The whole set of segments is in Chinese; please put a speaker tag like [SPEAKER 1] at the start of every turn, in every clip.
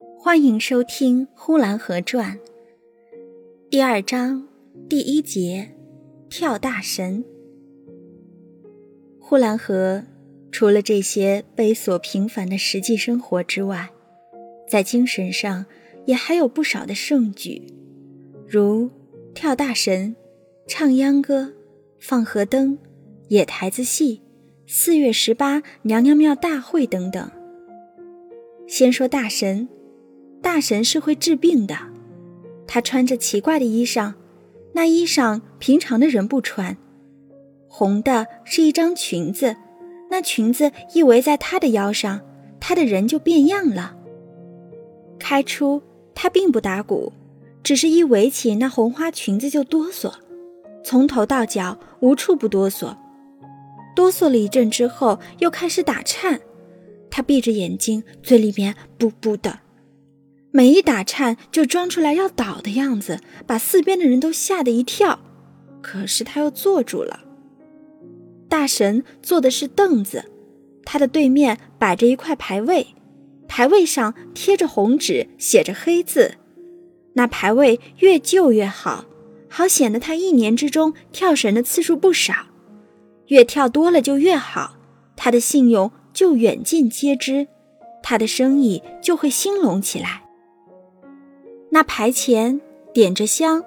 [SPEAKER 1] 欢迎收听《呼兰河传》第二章第一节“跳大神”。呼兰河除了这些悲琐平凡的实际生活之外，在精神上也还有不少的盛举，如跳大神、唱秧歌、放河灯、野台子戏、四月十八娘娘庙大会等等。先说大神。大神是会治病的，他穿着奇怪的衣裳，那衣裳平常的人不穿。红的是一张裙子，那裙子一围在他的腰上，他的人就变样了。开初他并不打鼓，只是一围起那红花裙子就哆嗦，从头到脚无处不哆嗦。哆嗦了一阵之后，又开始打颤，他闭着眼睛，嘴里面噗噗的。每一打颤就装出来要倒的样子，把四边的人都吓得一跳。可是他又坐住了。大神坐的是凳子，他的对面摆着一块牌位，牌位上贴着红纸，写着黑字。那牌位越旧越好，好显得他一年之中跳神的次数不少。越跳多了就越好，他的信用就远近皆知，他的生意就会兴隆起来。那牌前点着香，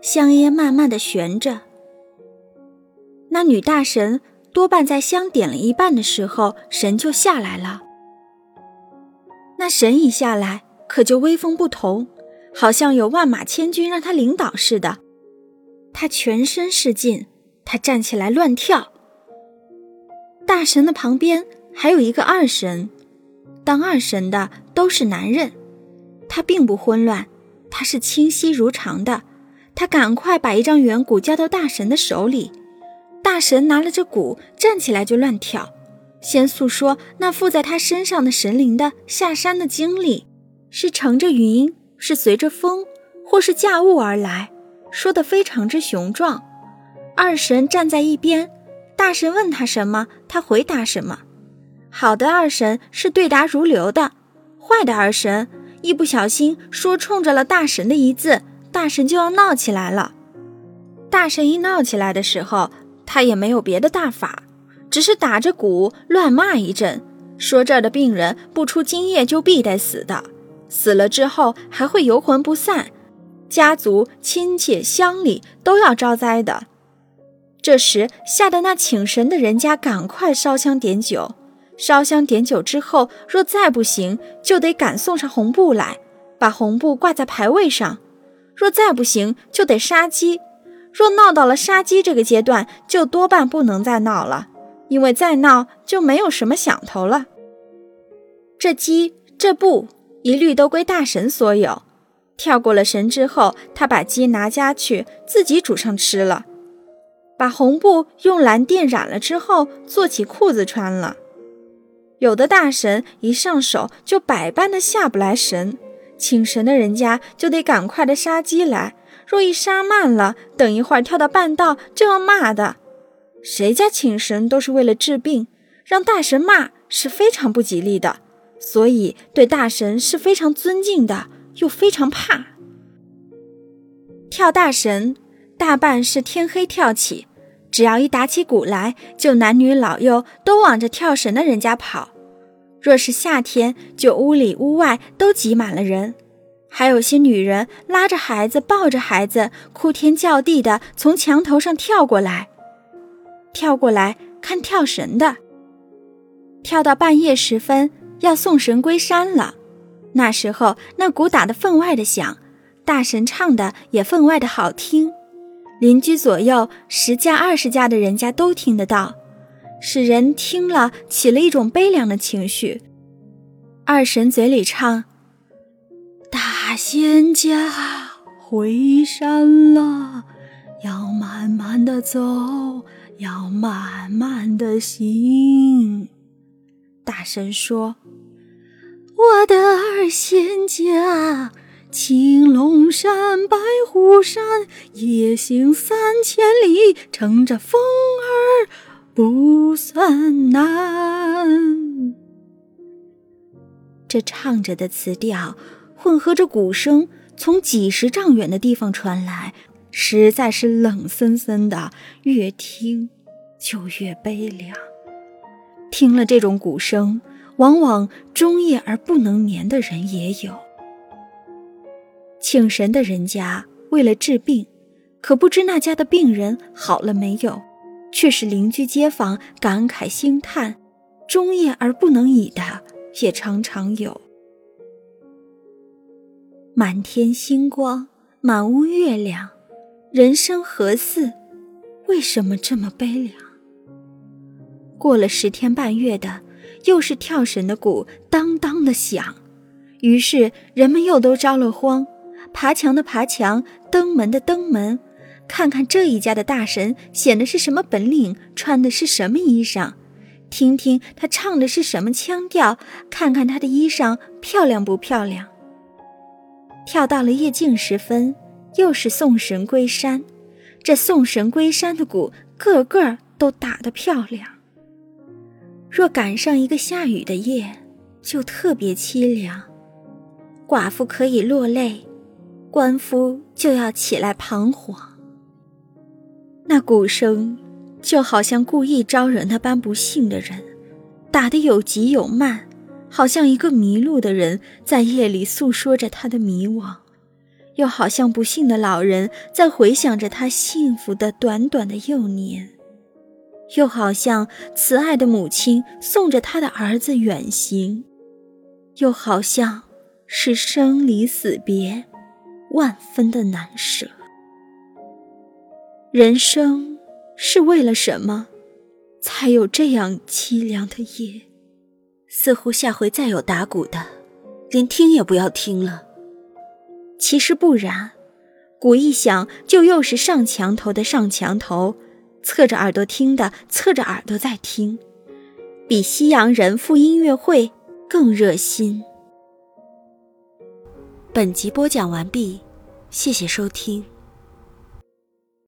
[SPEAKER 1] 香烟慢慢的悬着。那女大神多半在香点了一半的时候，神就下来了。那神一下来，可就威风不同，好像有万马千军让他领导似的。他全身是劲，他站起来乱跳。大神的旁边还有一个二神，当二神的都是男人，他并不混乱。他是清晰如常的，他赶快把一张圆鼓交到大神的手里，大神拿了这鼓站起来就乱跳，先诉说那附在他身上的神灵的下山的经历，是乘着云，是随着风，或是驾雾而来，说的非常之雄壮。二神站在一边，大神问他什么，他回答什么。好的二神是对答如流的，坏的二神。一不小心说冲着了大神的一字，大神就要闹起来了。大神一闹起来的时候，他也没有别的大法，只是打着鼓乱骂一阵，说这儿的病人不出今夜就必得死的，死了之后还会游魂不散，家族亲戚乡里都要招灾的。这时吓得那请神的人家赶快烧香点酒。烧香点酒之后，若再不行，就得赶送上红布来，把红布挂在牌位上；若再不行，就得杀鸡。若闹到了杀鸡这个阶段，就多半不能再闹了，因为再闹就没有什么响头了。这鸡这布一律都归大神所有。跳过了神之后，他把鸡拿家去自己煮上吃了，把红布用蓝靛染了之后，做起裤子穿了。有的大神一上手就百般的下不来神，请神的人家就得赶快的杀鸡来。若一杀慢了，等一会儿跳到半道就要骂的。谁家请神都是为了治病，让大神骂是非常不吉利的，所以对大神是非常尊敬的，又非常怕。跳大神大半是天黑跳起。只要一打起鼓来，就男女老幼都往着跳神的人家跑。若是夏天，就屋里屋外都挤满了人，还有些女人拉着孩子，抱着孩子，哭天叫地的从墙头上跳过来，跳过来看跳神的。跳到半夜时分，要送神归山了。那时候，那鼓打得分外的响，大神唱的也分外的好听。邻居左右十家二十家的人家都听得到，使人听了起了一种悲凉的情绪。二神嘴里唱：“大仙家回山了，要慢慢的走，要慢慢的行。”大神说：“我的二仙家。”青龙山、白虎山，夜行三千里，乘着风儿不算难。这唱着的词调混合着鼓声，从几十丈远的地方传来，实在是冷森森的，越听就越悲凉。听了这种鼓声，往往终夜而不能眠的人也有。请神的人家为了治病，可不知那家的病人好了没有，却是邻居街坊感慨兴叹，终夜而不能已的也常常有。满天星光，满屋月亮，人生何似？为什么这么悲凉？过了十天半月的，又是跳神的鼓当当的响，于是人们又都着了慌。爬墙的爬墙，登门的登门，看看这一家的大神显的是什么本领，穿的是什么衣裳，听听他唱的是什么腔调，看看他的衣裳漂亮不漂亮。跳到了夜静时分，又是送神归山，这送神归山的鼓个个都打得漂亮。若赶上一个下雨的夜，就特别凄凉，寡妇可以落泪。官夫就要起来彷徨。那鼓声就好像故意招惹那般不幸的人，打得有急有慢，好像一个迷路的人在夜里诉说着他的迷惘，又好像不幸的老人在回想着他幸福的短短的幼年，又好像慈爱的母亲送着他的儿子远行，又好像是生离死别。万分的难舍。人生是为了什么，才有这样凄凉的夜？似乎下回再有打鼓的，连听也不要听了。其实不然，鼓一响，就又是上墙头的上墙头，侧着耳朵听的侧着耳朵在听，比西洋人赴音乐会更热心。本集播讲完毕，谢谢收听。